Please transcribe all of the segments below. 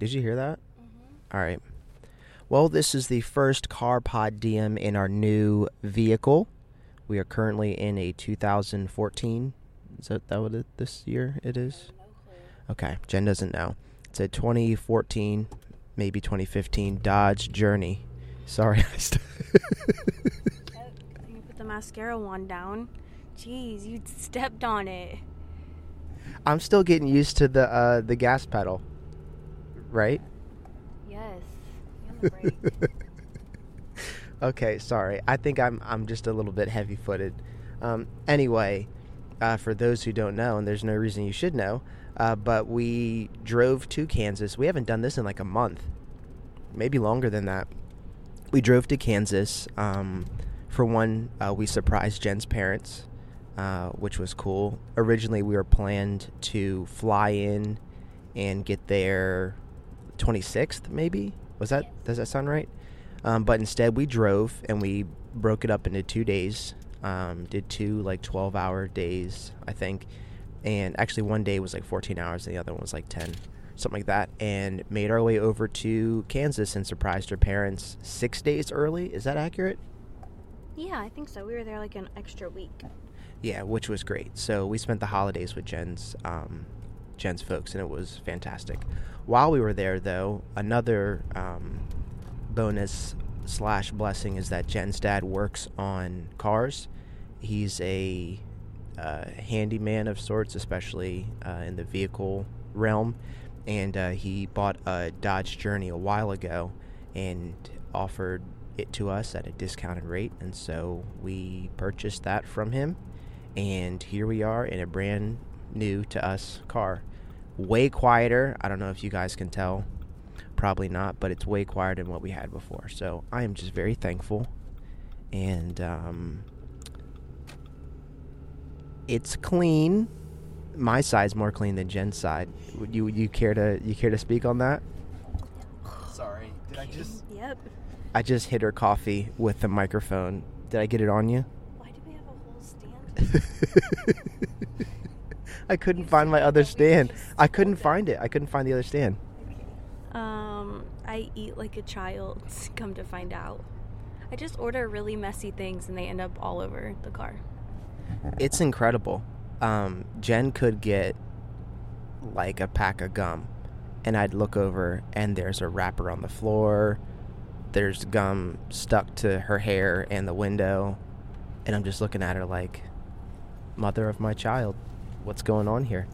Did you hear that? All right. Well, this is the first car pod DM in our new vehicle. We are currently in a 2014. Is that, that what it, this year it is? Okay, Jen doesn't know. It's a 2014, maybe 2015 Dodge Journey. Sorry, I st- You put the mascara wand down. Jeez, you stepped on it. I'm still getting used to the uh, the gas pedal. Right? Yes. You on the brake. Okay, sorry. I think I'm I'm just a little bit heavy-footed. Um, anyway, uh, for those who don't know, and there's no reason you should know, uh, but we drove to Kansas. We haven't done this in like a month, maybe longer than that. We drove to Kansas. Um, for one, uh, we surprised Jen's parents, uh, which was cool. Originally, we were planned to fly in and get there 26th, maybe. Was that does that sound right? Um, but instead, we drove and we broke it up into two days. Um, did two like 12 hour days, I think. And actually, one day was like 14 hours and the other one was like 10, something like that. And made our way over to Kansas and surprised her parents six days early. Is that accurate? yeah, I think so. We were there like an extra week. Yeah, which was great. So we spent the holidays with Jen's um, Jen's folks, and it was fantastic. While we were there, though, another um, bonus slash blessing is that Jen's dad works on cars. He's a uh, handyman of sorts, especially uh, in the vehicle realm, and uh, he bought a Dodge Journey a while ago and offered it to us at a discounted rate, and so we purchased that from him and here we are in a brand new to us car. Way quieter. I don't know if you guys can tell. Probably not, but it's way quieter than what we had before. So I am just very thankful. And um, it's clean. My side's more clean than Jen's side. Would you you care to you care to speak on that? Sorry. Did I just Yep. I just hit her coffee with the microphone. Did I get it on you? Why do we have a whole stand? I couldn't find my other stand. I couldn't find it. I couldn't find the other stand. Um, I eat like a child. Come to find out, I just order really messy things and they end up all over the car. It's incredible. Um, Jen could get like a pack of gum, and I'd look over and there's a wrapper on the floor. There's gum stuck to her hair and the window, and I'm just looking at her like, mother of my child, what's going on here?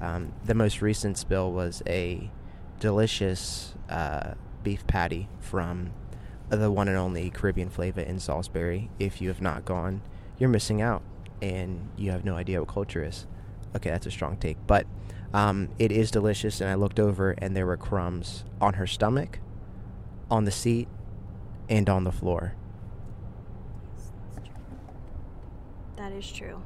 Um, the most recent spill was a delicious uh, beef patty from the one and only Caribbean flavor in Salisbury. If you have not gone, you're missing out, and you have no idea what culture is. Okay, that's a strong take, but um, it is delicious. And I looked over, and there were crumbs on her stomach, on the seat, and on the floor. That is true.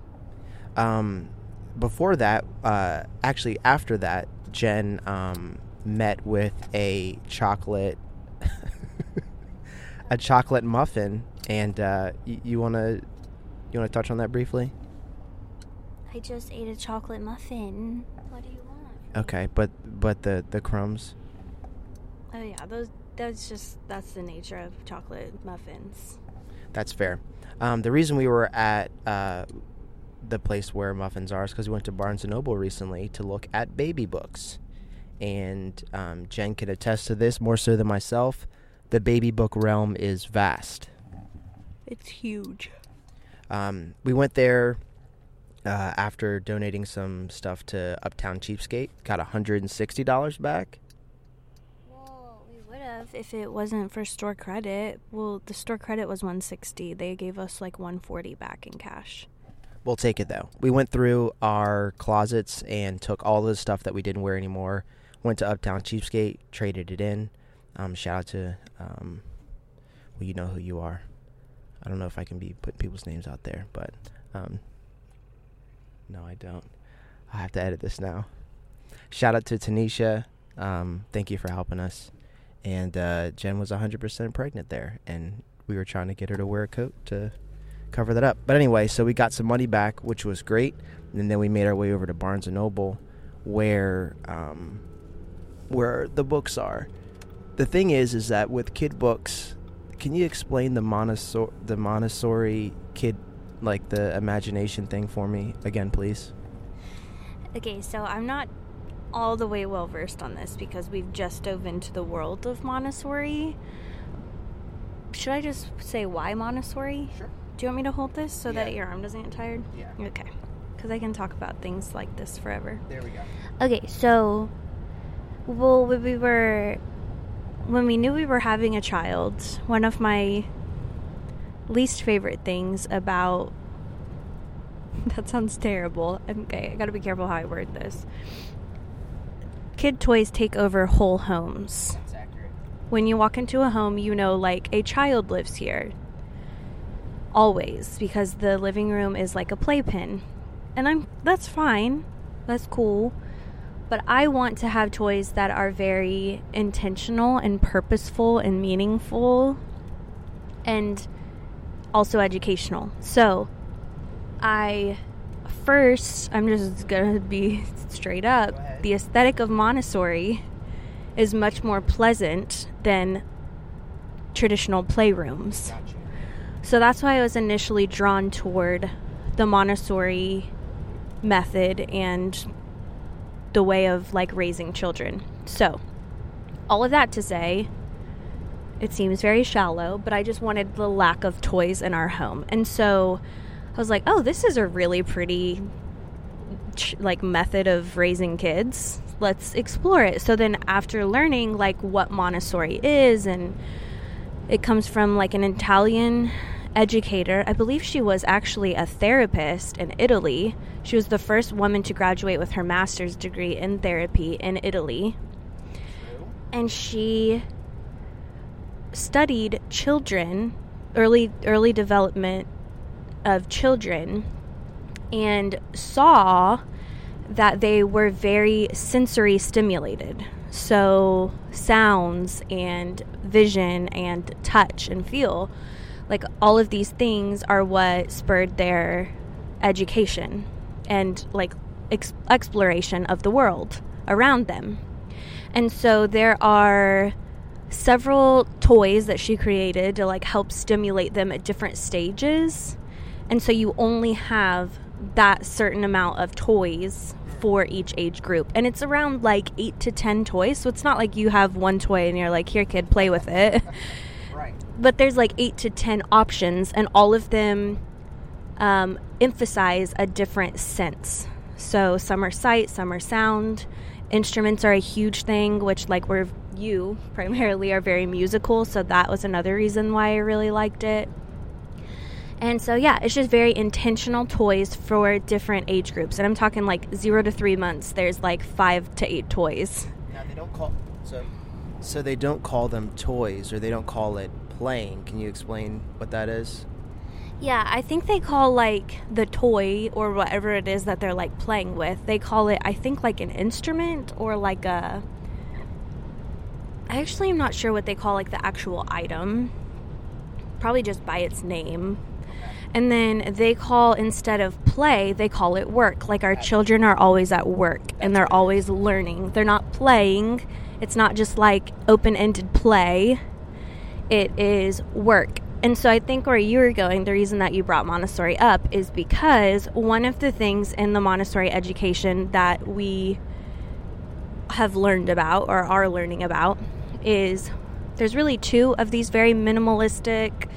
Um, before that, uh, actually after that, Jen um, met with a chocolate, a chocolate muffin, and uh, y- you wanna you wanna touch on that briefly? I just ate a chocolate muffin. What do you want? Okay, but but the the crumbs. Oh yeah, those. That's just that's the nature of chocolate muffins. That's fair. Um, the reason we were at uh, the place where muffins are is because we went to Barnes and Noble recently to look at baby books, and um, Jen could attest to this more so than myself. The baby book realm is vast. It's huge. Um, we went there uh, after donating some stuff to Uptown Cheapskate. Got $160 back. Well, we would have if it wasn't for store credit. Well, the store credit was 160. They gave us like 140 back in cash. We'll take it though. We went through our closets and took all the stuff that we didn't wear anymore. Went to Uptown Cheapskate, traded it in. Um, shout out to, um, well, you know who you are. I don't know if I can be putting people's names out there, but um, no, I don't. I have to edit this now. Shout out to Tanisha. Um, thank you for helping us. And uh, Jen was 100% pregnant there, and we were trying to get her to wear a coat to cover that up. But anyway, so we got some money back, which was great. And then we made our way over to Barnes and Noble, where um, where the books are. The thing is, is that with kid books, can you explain the Montessori, the Montessori kid, like the imagination thing for me again, please? Okay, so I'm not all the way well versed on this because we've just dove into the world of Montessori. Should I just say why Montessori? Sure. Do you want me to hold this so Yeah. that your arm doesn't get tired? Yeah. Okay. Because I can talk about things like this forever. There we go. Okay, so well, when we were when we knew we were having a child, one of my least favorite things about that sounds terrible. Okay, I got to be careful how I word this. Kid toys take over whole homes. That's accurate. When you walk into a home, you know like a child lives here. Always because the living room is like a playpen. And I'm that's fine. That's cool. But I want to have toys that are very intentional and purposeful and meaningful and also educational. So, I first, I'm just gonna be straight up. The aesthetic of Montessori is much more pleasant than traditional playrooms. Gotcha. So that's why I was initially drawn toward the Montessori method and the way of like raising children. So, all of that to say, it seems very shallow, but I just wanted the lack of toys in our home. And so I was like, "Oh, this is a really pretty like method of raising kids. Let's explore it." So then after learning like what Montessori is and it comes from like an Italian educator. I believe she was actually a therapist in Italy. She was the first woman to graduate with her master's degree in therapy in Italy. And she studied children, early early development of children and saw that they were very sensory stimulated. So, sounds and vision and touch and feel like all of these things are what spurred their education and like ex- exploration of the world around them. And so there are several toys that she created to like help stimulate them at different stages. And so you only have that certain amount of toys for each age group. And it's around like 8 to 10 toys. So it's not like you have one toy and you're like, "Here kid, play with it." But there's like eight to ten options, and all of them um, emphasize a different sense. So some are sight, some are sound. Instruments are a huge thing, which like we're you primarily are very musical, so that was another reason why I really liked it. And so yeah, it's just very intentional toys for different age groups, and I'm talking like zero to three months. There's like five to eight toys. Now they don't call so so they don't call them toys or they don't call it playing. Can you explain what that is? Yeah, I think they call like the toy or whatever it is that they're like playing with. They call it, I think, like an instrument or like a. I actually am not sure what they call like the actual item. Probably just by its name. And then they call instead of play, they call it work. Like our children are always at work and they're always learning. They're not playing. It's not just like open ended play it is work. And so I think where you were going, the reason that you brought Montessori up is because one of the things in the Montessori education that we have learned about or are learning about is there's really two of these very minimalistic,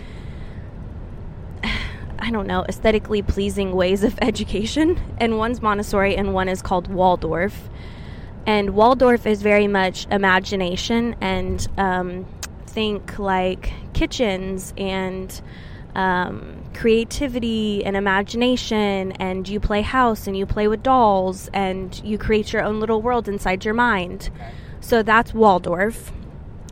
I don't know, aesthetically pleasing ways of education. And one's Montessori and one is called Waldorf. And Waldorf is very much imagination and um, think like kitchens and um, creativity and imagination, and you play house and you play with dolls and you create your own little world inside your mind. So that's Waldorf.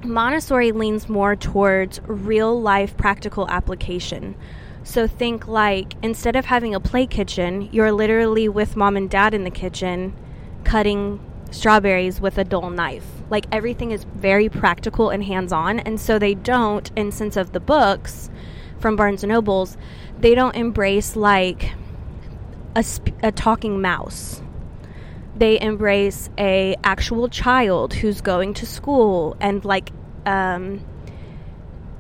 Montessori leans more towards real life practical application. So think like instead of having a play kitchen, you're literally with mom and dad in the kitchen cutting strawberries with a dull knife. Like everything is very practical and hands-on, and so they don't in sense of the books from Barnes and Nobles, they don't embrace like a, sp- a talking mouse. they embrace a actual child who's going to school and like um,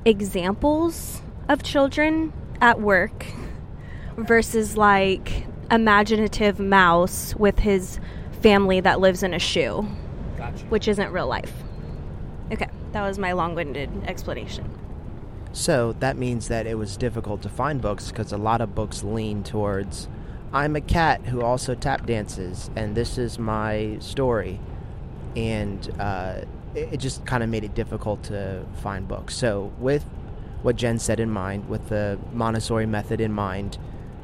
examples of children at work versus like imaginative mouse with his family that lives in a shoe, Gotcha. which isn't real life. Okay, that was my long-winded explanation. So that means that it was difficult to find books because a lot of books lean towards I'm a cat who also tap dances, and this is my story. And uh, it, it just kind of made it difficult to find books. So, with what Jen said in mind, with the Montessori method in mind,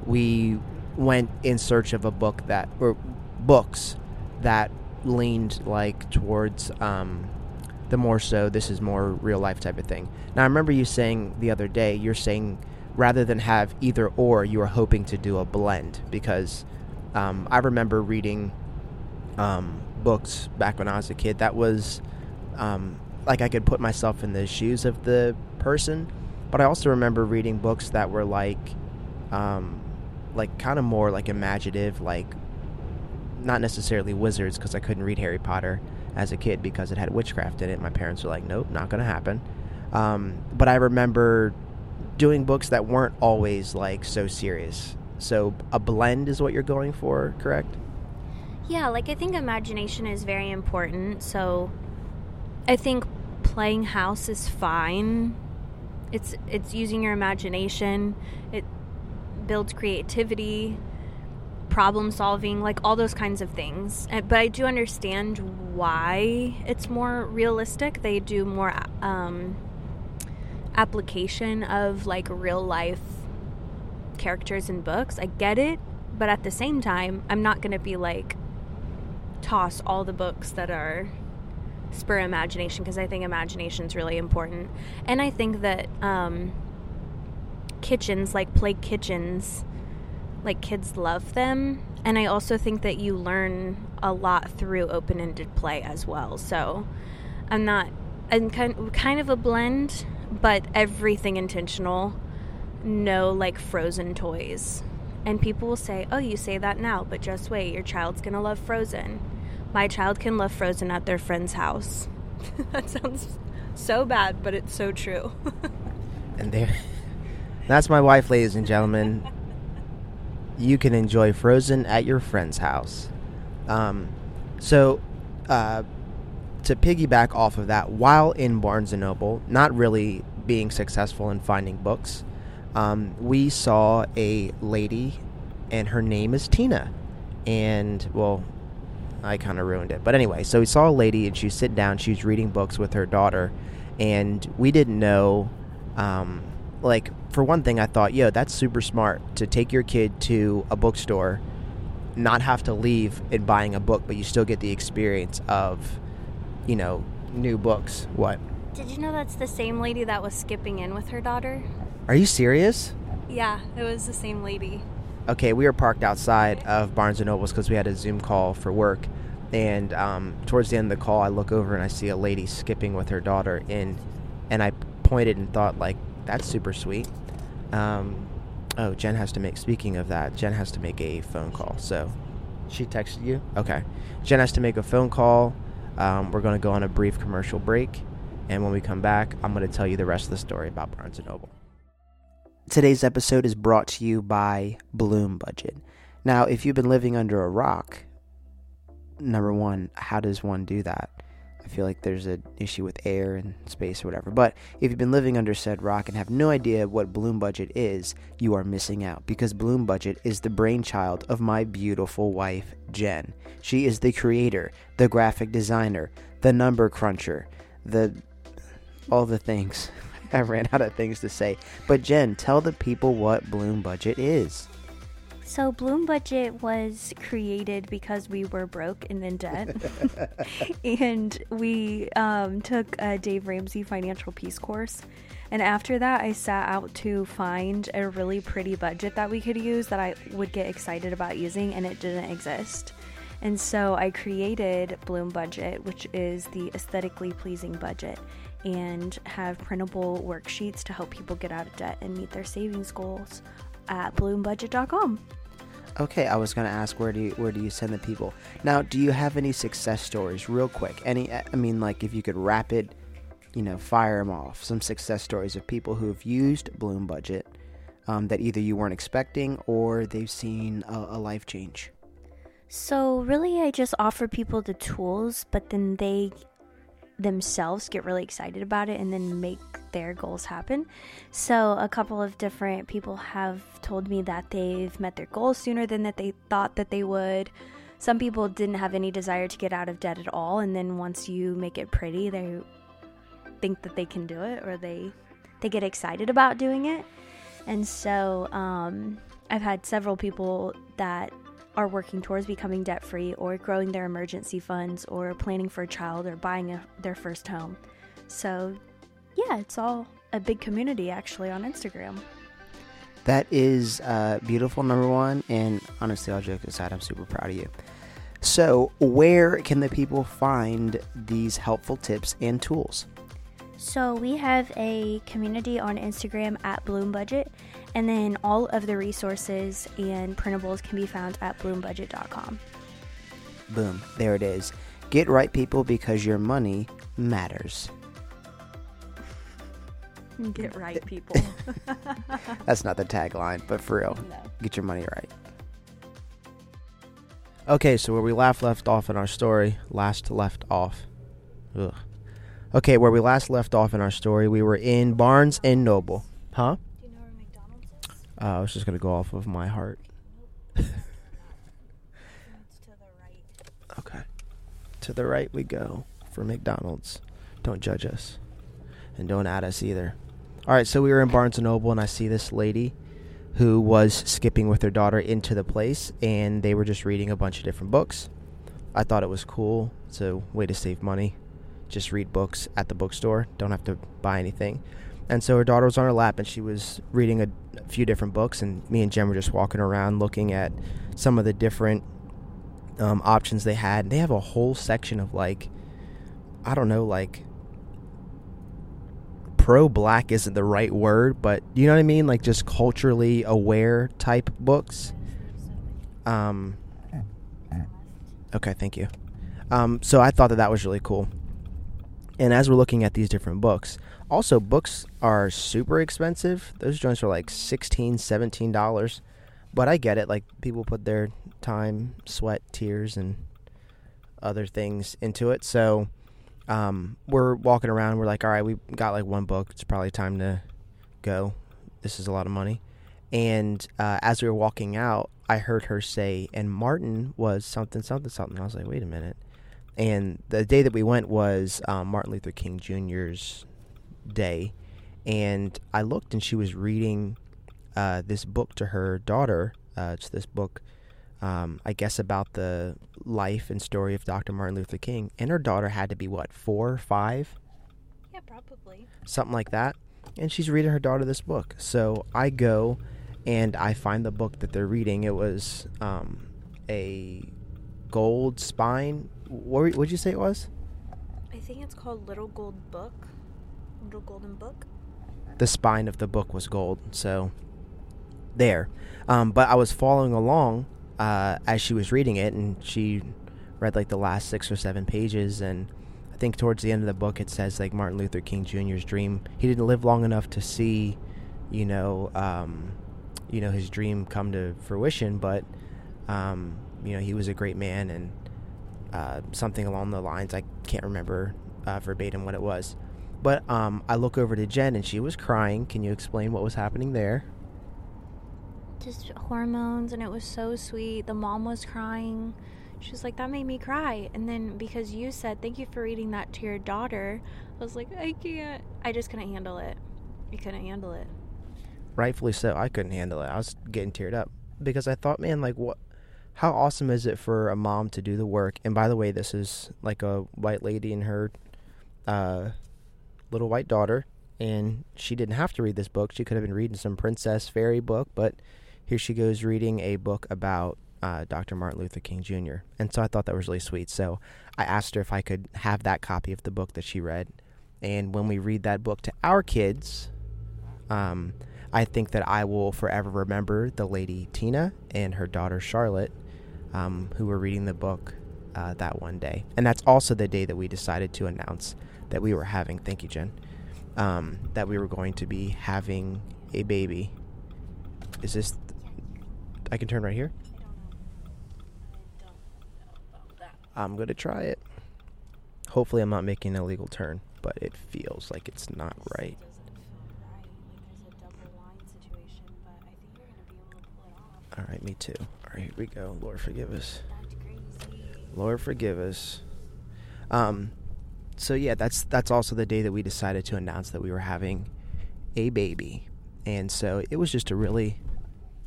we went in search of a book that, or books that leaned like towards um, the more so this is more real life type of thing. Now, I remember you saying the other day, you're saying rather than have either or, you were hoping to do a blend because um, I remember reading um, books back when I was a kid that was um, like I could put myself in the shoes of the person, but I also remember reading books that were like, um, like kind of more like imaginative, like not necessarily wizards because I couldn't read Harry Potter as a kid because it had witchcraft in it. My parents were like, nope, not going to happen. Um, but I remember doing books that weren't always like so serious. So a blend is what you're going for, correct? Yeah, like I think imagination is very important. So I think playing house is fine. It's it's using your imagination. It builds creativity, problem solving, like all those kinds of things. Uh, But I do understand why it's more realistic. They do more um, application of like real life characters in books. I get it, but at the same time, I'm not going to be like toss all the books that are spur imagination because I think imagination is really important. And I think that um, kitchens, like play kitchens, like kids love them. And I also think that you learn a lot through open ended play as well. So I'm not, I'm kind, kind of a blend, but everything intentional. No like frozen toys. And people will say, oh, you say that now, but just wait, your child's gonna love Frozen. My child can love Frozen at their friend's house. that sounds so bad, but it's so true. And there, that's my wife, ladies and gentlemen. You can enjoy Frozen at your friend's house. Um, so, uh, to piggyback off of that, while in Barnes and Noble, not really being successful in finding books, um, we saw a lady, and her name is Tina. And well, I kind of ruined it. But anyway, so we saw a lady, and she sitting down. She was reading books with her daughter, and we didn't know. Um, like for one thing, I thought, yo, that's super smart to take your kid to a bookstore, not have to leave and buying a book, but you still get the experience of, you know, new books. What? Did you know that's the same lady that was skipping in with her daughter? Are you serious? Yeah, it was the same lady. okay, we were parked outside of Barnes and Nobles because we had a Zoom call for work, and um, towards the end of the call, I look over and I see a lady skipping with her daughter in, and I pointed and thought like, that's super sweet. Um, oh, Jen has to make. Speaking of that, Jen has to make a phone call. So, she texted you. Okay, Jen has to make a phone call. Um, we're going to go on a brief commercial break, and when we come back, I'm going to tell you the rest of the story about Barnes and Noble. Today's episode is brought to you by Bloom Budget. Now, if you've been living under a rock, number one, how does one do that? Feel like there's an issue with air and space or whatever. But if you've been living under said rock and have no idea what Bloom Budget is, you are missing out because Bloom Budget is the brainchild of my beautiful wife, Jen. She is the creator, the graphic designer, the number cruncher, the all the things. I ran out of things to say. But Jen, tell the people what Bloom Budget is. So Bloom Budget was created because we were broke and in debt, and we um, took a Dave Ramsey Financial Peace course. And after that, I sat out to find a really pretty budget that we could use that I would get excited about using, and it didn't exist. And so I created Bloom Budget, which is the aesthetically pleasing budget, and have printable worksheets to help people get out of debt and meet their savings goals at bloombudget.com. Okay, I was to ask where do you where do you send the people? Now, do you have any success stories, real quick? Any, I mean, like if you could rapid, you know, fire them off. Some success stories of people who have used Bloom Budget um, that either you weren't expecting or they've seen a, a life change. So, really, I just offer people the tools, but then they themselves get really excited about it and then make their goals happen. So, a couple of different people have told me that they've met their goals sooner than that they thought that they would. Some people didn't have any desire to get out of debt at all, and then once you make it pretty, they think that they can do it or they they get excited about doing it. And so, um, I've had several people that are working towards becoming debt free or growing their emergency funds or planning for a child or buying a, their first home. So, yeah, it's all a big community actually on Instagram. That is uh, beautiful, number one. And honestly, all jokes aside, I'm super proud of you. So, where can the people find these helpful tips and tools? So, we have a community on Instagram at Bloom Budget, and then all of the resources and printables can be found at bloombudget.com. Boom, there it is. Get right, people, because your money matters. Get right, people. That's not the tagline, but for real, no. get your money right. Okay, so where we last left off in our story, last left off. Ugh. Okay, where we last left off in our story, we were in Barnes and Noble. Huh? Do you know where McDonald's is? Uh, I was just gonna go off of my heart. It's to the right. Okay. To the right we go for McDonald's. Don't judge us. And don't add us either. All right, so we were in Barnes and Noble and I see this lady who was skipping with her daughter into the place and they were just reading a bunch of different books. I thought it was cool. It's a way to save money. Just read books at the bookstore. Don't have to buy anything. And so her daughter was on her lap and she was reading a, few different books and me and Jen were just walking around looking at some of the different um, options they had. They have a whole section of like, I don't know, like pro black isn't the right word, but you know what I mean? Like just culturally aware type books. Um, okay, thank you. Um, so I thought that that was really cool. And as we're looking at these different books, also books are super expensive. Those joints are like $16, $17. But I get it. Like people put their time, sweat, tears, and other things into it. So um, we're walking around. We're like, all right, we got like one book. It's probably time to go. This is a lot of money. And uh, as we were walking out, I heard her say, and Martin was something, something, something. I was like, wait a minute. And the day that we went was um, Martin Luther King Jr.'s day. And I looked and she was reading uh, this book to her daughter. Uh, it's this book, um, I guess, about the life and story of Dr. Martin Luther King. And her daughter had to be, what, four, five? Yeah, probably. something like that. And she's reading her daughter this book. So I go and I find the book that they're reading. It was um, a gold spine. What would you say it was? I think it's called Little Gold Book. Little Golden Book. The spine of the book was gold. So there. Um, but I was following along uh, as she was reading it, and she read like the last six or seven pages. And I think towards the end of the book, it says like Martin Luther King Jr.'s dream. He didn't live long enough to see, you know, um, you know, his dream come to fruition, but um, you know, he was a great man, and uh, something along the lines. I can't remember uh, verbatim what it was. But um, I look over to Jen, and she was crying. Can you explain what was happening there? Just hormones, and it was so sweet. The mom was crying. She was like, that made me cry. And then because you said, thank you for reading that to your daughter, I was like, I can't. I just couldn't handle it. I couldn't handle it. rightfully so. I couldn't handle it. I was getting teared up because I thought, man, like what? How awesome is it for a mom to do the work? And by the way, this is like a white lady and her uh, little white daughter, and she didn't have to read this book. She could have been reading some princess fairy book, but here she goes reading a book about uh, Dr. Martin Luther King Jr. And so I thought that was really sweet. So I asked her if I could have that copy of the book that she read. And when we read that book to our kids, um, I think that I will forever remember the lady Tina and her daughter Charlotte, um, who were reading the book uh, that one day. And that's also the day that we decided to announce that we were having, thank you, Jen, um, that we were going to be having a baby. Is this. I can turn right here? I'm going to try it. Hopefully, I'm not making an illegal turn, but it feels like it's not right. All right, me too. Here we go. Lord, forgive us. Lord, forgive us. Um, so yeah, that's that's also the day that we decided to announce that we were having a baby, and so it was just a really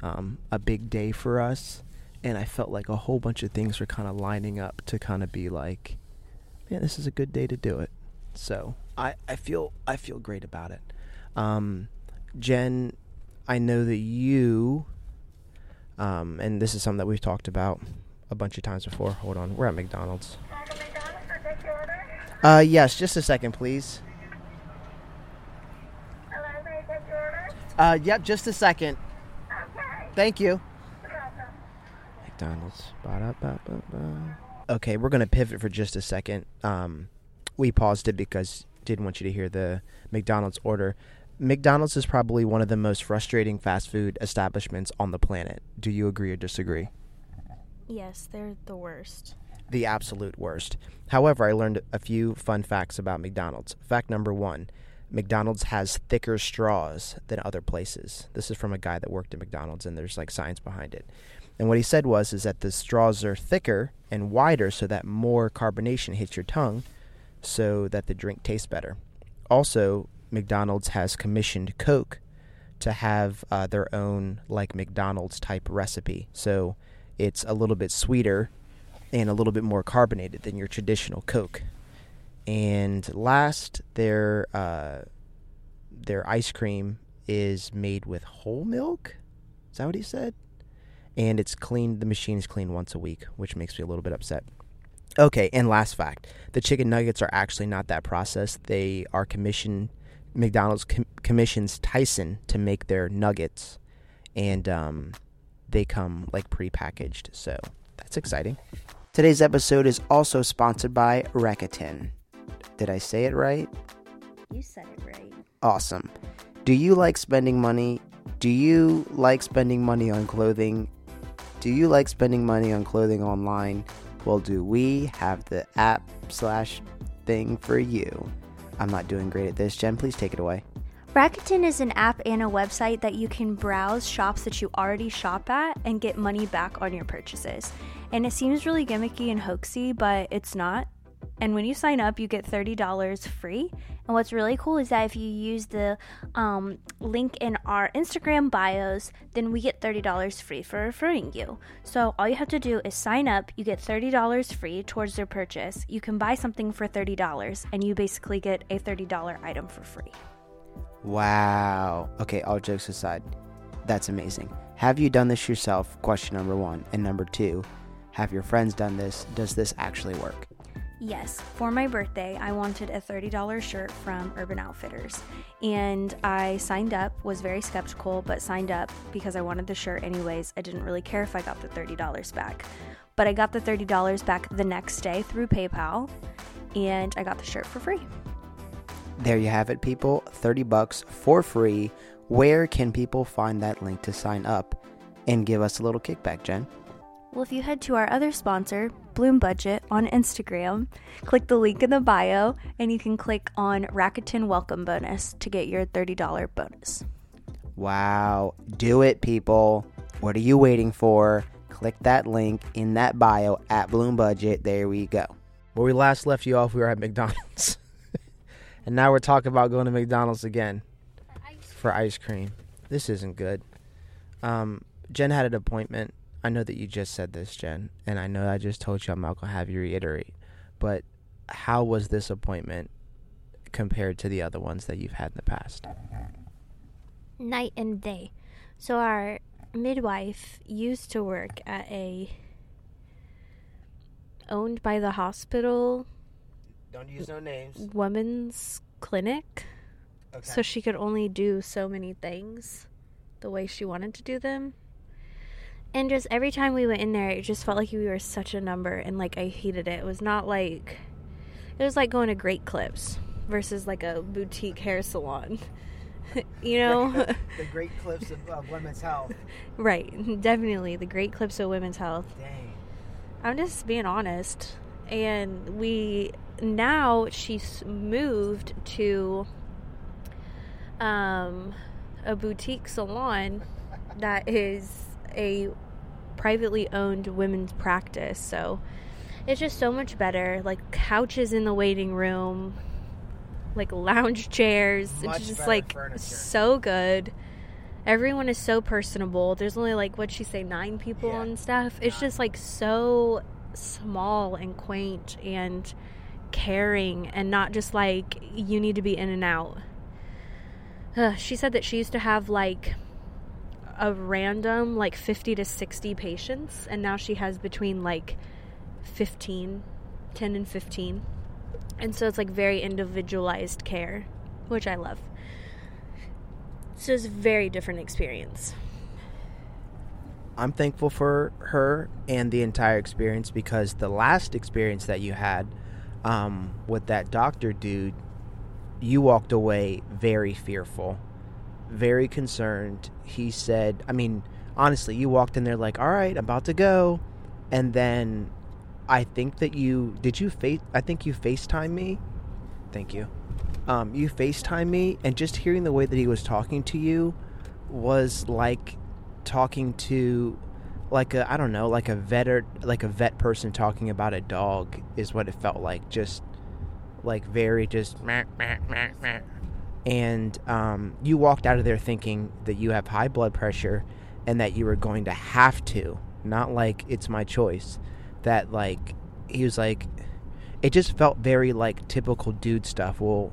um, a big day for us, and I felt like a whole bunch of things were kind of lining up to kind of be like, man, this is a good day to do it. So I I feel I feel great about it. Um, Jen, I know that you, um, and this is something that we've talked about a bunch of times before. Hold on, we're at McDonald's. Uh, yes, just a second, please. Uh, yep, just a second. Thank you. McDonald's. Okay, we're gonna pivot for just a second. Um, we paused it because didn't want you to hear the McDonald's order. McDonald's is probably one of the most frustrating fast food establishments on the planet. Do you agree or disagree? Yes, they're the worst. the absolute worst. However, I learned a few fun facts about McDonald's. Fact number one McDonald's has thicker straws than other places. This is from a guy that worked at McDonald's, and there's like science behind it. And what he said was is that the straws are thicker and wider so that more carbonation hits your tongue so that the drink tastes better. Also, McDonald's has commissioned Coke to have uh, their own like McDonald's type recipe. So it's a little bit sweeter and a little bit more carbonated than your traditional Coke. And last, their uh, their ice cream is made with whole milk. Is that what he said? And it's cleaned. The machine is cleaned once a week, which makes me a little bit upset. Okay, and last fact: the chicken nuggets are actually not that processed. They are commissioned. McDonald's com- commissions Tyson to make their nuggets, and um, they come like pre-packaged. So that's exciting. Today's episode is also sponsored by Rakuten. Did I say it right? You said it right. Awesome. Do you like spending money? Do you like spending money on clothing? Do you like spending money on clothing online? Well, do we have the app slash thing for you? I'm not doing great at this. Jen, please take it away. Rakuten is an app and a website that you can browse shops that you already shop at and get money back on your purchases. And it seems really gimmicky and hoaxy, but it's not. And when you sign up, you get $30 free. And what's really cool is that if you use the um, link in our Instagram bios, then we get $30 free for referring you. So all you have to do is sign up. You get $30 free towards their purchase. You can buy something for $30, and you basically get a $30 item for free. Wow. Okay, all jokes aside, that's amazing. Have you done this yourself? Question number one. And number two, have your friends done this? Does this actually work? Yes, for my birthday, I wanted a $30 shirt from Urban Outfitters. And I signed up, was very skeptical, but signed up because I wanted the shirt anyways. I didn't really care if I got the $30 back. But I got the $30 back the next day through PayPal, and I got the shirt for free. There you have it, people. 30 bucks for free. Where can people find that link to sign up and give us a little kickback, Jen? Well, if you head to our other sponsor, Bloom Budget, on Instagram, click the link in the bio, and you can click on Rakuten Welcome Bonus to get your $30 bonus. Wow. Do it, people. What are you waiting for? Click that link in that bio at Bloom Budget. There we go. Where we last left you off, we were at McDonald's. and now we're talking about going to McDonald's again for ice cream. This isn't good. Um, Jen had an appointment. I know that you just said this, Jen, and I know I just told you I'm not gonna have you reiterate. But how was this appointment compared to the other ones that you've had in the past? night and day. So our midwife used to work at a owned by the hospital Don't use no names. women's clinic. So she could only do so many things. the way she wanted to do them. And just every time we went in there, it just felt like we were such a number, and like I hated it. It was not like it was like going to Great Clips versus like a boutique hair salon. you know, the great clips of, of women's health. right? Definitely the Great Clips of women's health. Dang. I'm just being honest. And we now she's moved to um, a boutique salon that is a privately owned women's practice. So it's just so much better. Like couches in the waiting room, like lounge chairs. Much it's just like furniture. so good. Everyone is so personable. There's only like what she say nine people Yeah. and stuff. It's just like so small and quaint and caring and not just like you need to be in and out. Ugh, she said that she used to have like a random like 50 to 60 patients and now she has between like 15 10 and 15 and so it's like very individualized care which i love. So it's a very different experience. I'm thankful for her and the entire experience because the last experience that you had um, with that doctor dude, you walked away very fearful, very concerned. He said, I mean, honestly, you walked in there like, all right, about to go. And then I think that you, did you face, I think you FaceTime me. Thank you. Um, you FaceTime me, and just hearing the way that he was talking to you was like talking to like a I don't know like a vet or like a vet person talking about a dog is what it felt like just like very just meh, meh, meh. And um, you walked out of there thinking that you have high blood pressure and that you were going to have to not like it's my choice that like he was like it just felt very like typical dude stuff well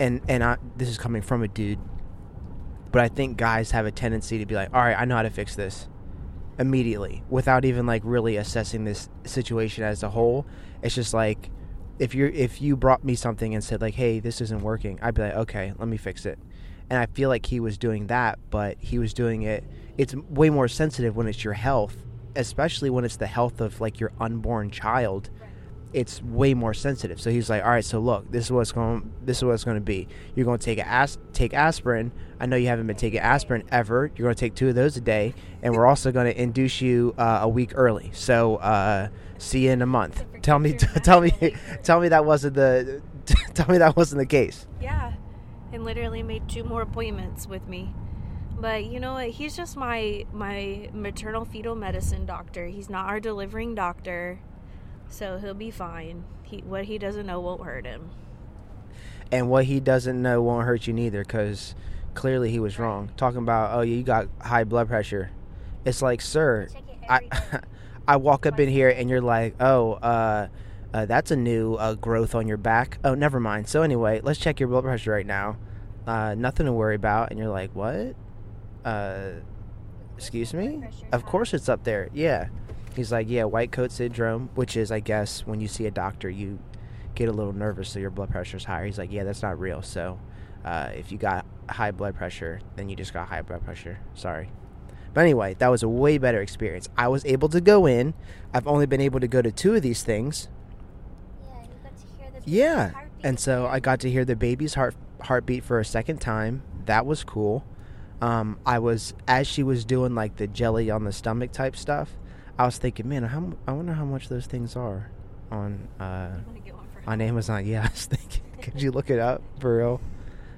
and and I, this is coming from a dude but I think guys have a tendency to be like, all right, I know how to fix this immediately without even like really assessing this situation as a whole. It's just like if you're if you brought me something and said like, hey, this isn't working, I'd be like, okay, let me fix it. And I feel like he was doing that, but he was doing it. It's way more sensitive when it's your health, especially when it's the health of like your unborn child it's way more sensitive. So he's like, "All right, so look, this is what's going. This is what it's going to be. You're going to take as- take aspirin. I know you haven't been taking aspirin ever. You're going to take two of those a day, and we're also going to induce you uh, a week early. So uh, see you in a month. Tell me, tell me, tell me that wasn't the, tell me that wasn't the case. Yeah, and literally made two more appointments with me. But you know what? He's just my my maternal fetal medicine doctor. He's not our delivering doctor, so he'll be fine. He what he doesn't know won't hurt him. And what he doesn't know won't hurt you neither, because clearly he was wrong. Talking about, oh, you got high blood pressure. It's like, sir, I, I walk up in here and you're like, oh, uh, uh, that's a new uh, growth on your back. Oh, never mind. So anyway, let's check your blood pressure right now. Uh, nothing to worry about. And you're like, what? Uh, excuse me? Of course it's up there. Yeah. He's like, yeah, white coat syndrome, which is, I guess, when you see a doctor, you get a little nervous so your blood pressure's higher. He's like, yeah, that's not real. So uh, if you got high blood pressure, then you just got high blood pressure. Sorry. But anyway, that was a way better experience. I was able to go in. I've only been able to go to two of these things. Yeah, you got to hear the Yeah. And so I got to hear the baby's heart heartbeat for a second time. That was cool. Um, I was as she was doing like the jelly on the stomach type stuff. I was thinking, man, how, I wonder how much those things are on uh, on Amazon. Yeah, I was thinking, could you look it up for real?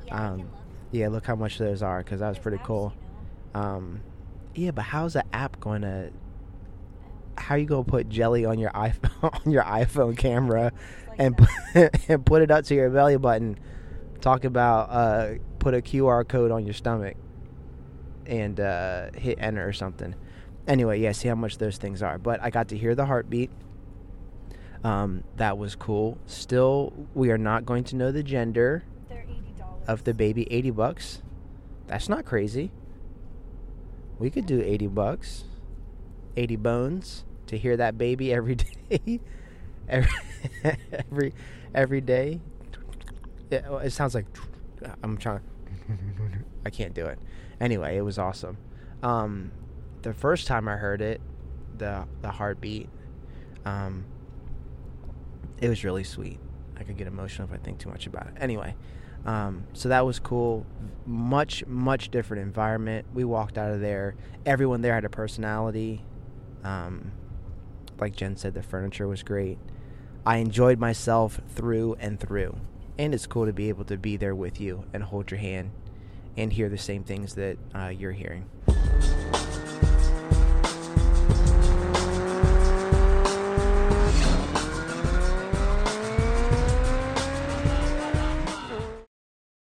Yeah, Um, look. Yeah, look how much those are because that was pretty cool. you know. Um, yeah, but how's the app going to? How are you gonna put jelly on your iPhone on your iPhone camera Like and put, and put it up to your belly button? Talk about uh, put a QR code on your stomach and uh, hit enter or something. Anyway, yeah, see how much those things are. But I got to hear the heartbeat. Um, that was cool. Still, we are not going to know the gender eighty of the baby 80 bucks that's not crazy we could do 80 bucks 80 bones to hear that baby every day every every every day it, it sounds like i'm trying i can't do it Anyway, it was awesome. Um, the first time I heard it, the the heartbeat, um, it was really sweet. I could get emotional if I think too much about it. Anyway, um, so that was cool. Much much different environment. We walked out of there. Everyone there had a personality. Um, like Jen said, the furniture was great. I enjoyed myself through and through. And it's cool to be able to be there with you and hold your hand and hear the same things that uh, you're hearing. Yeah.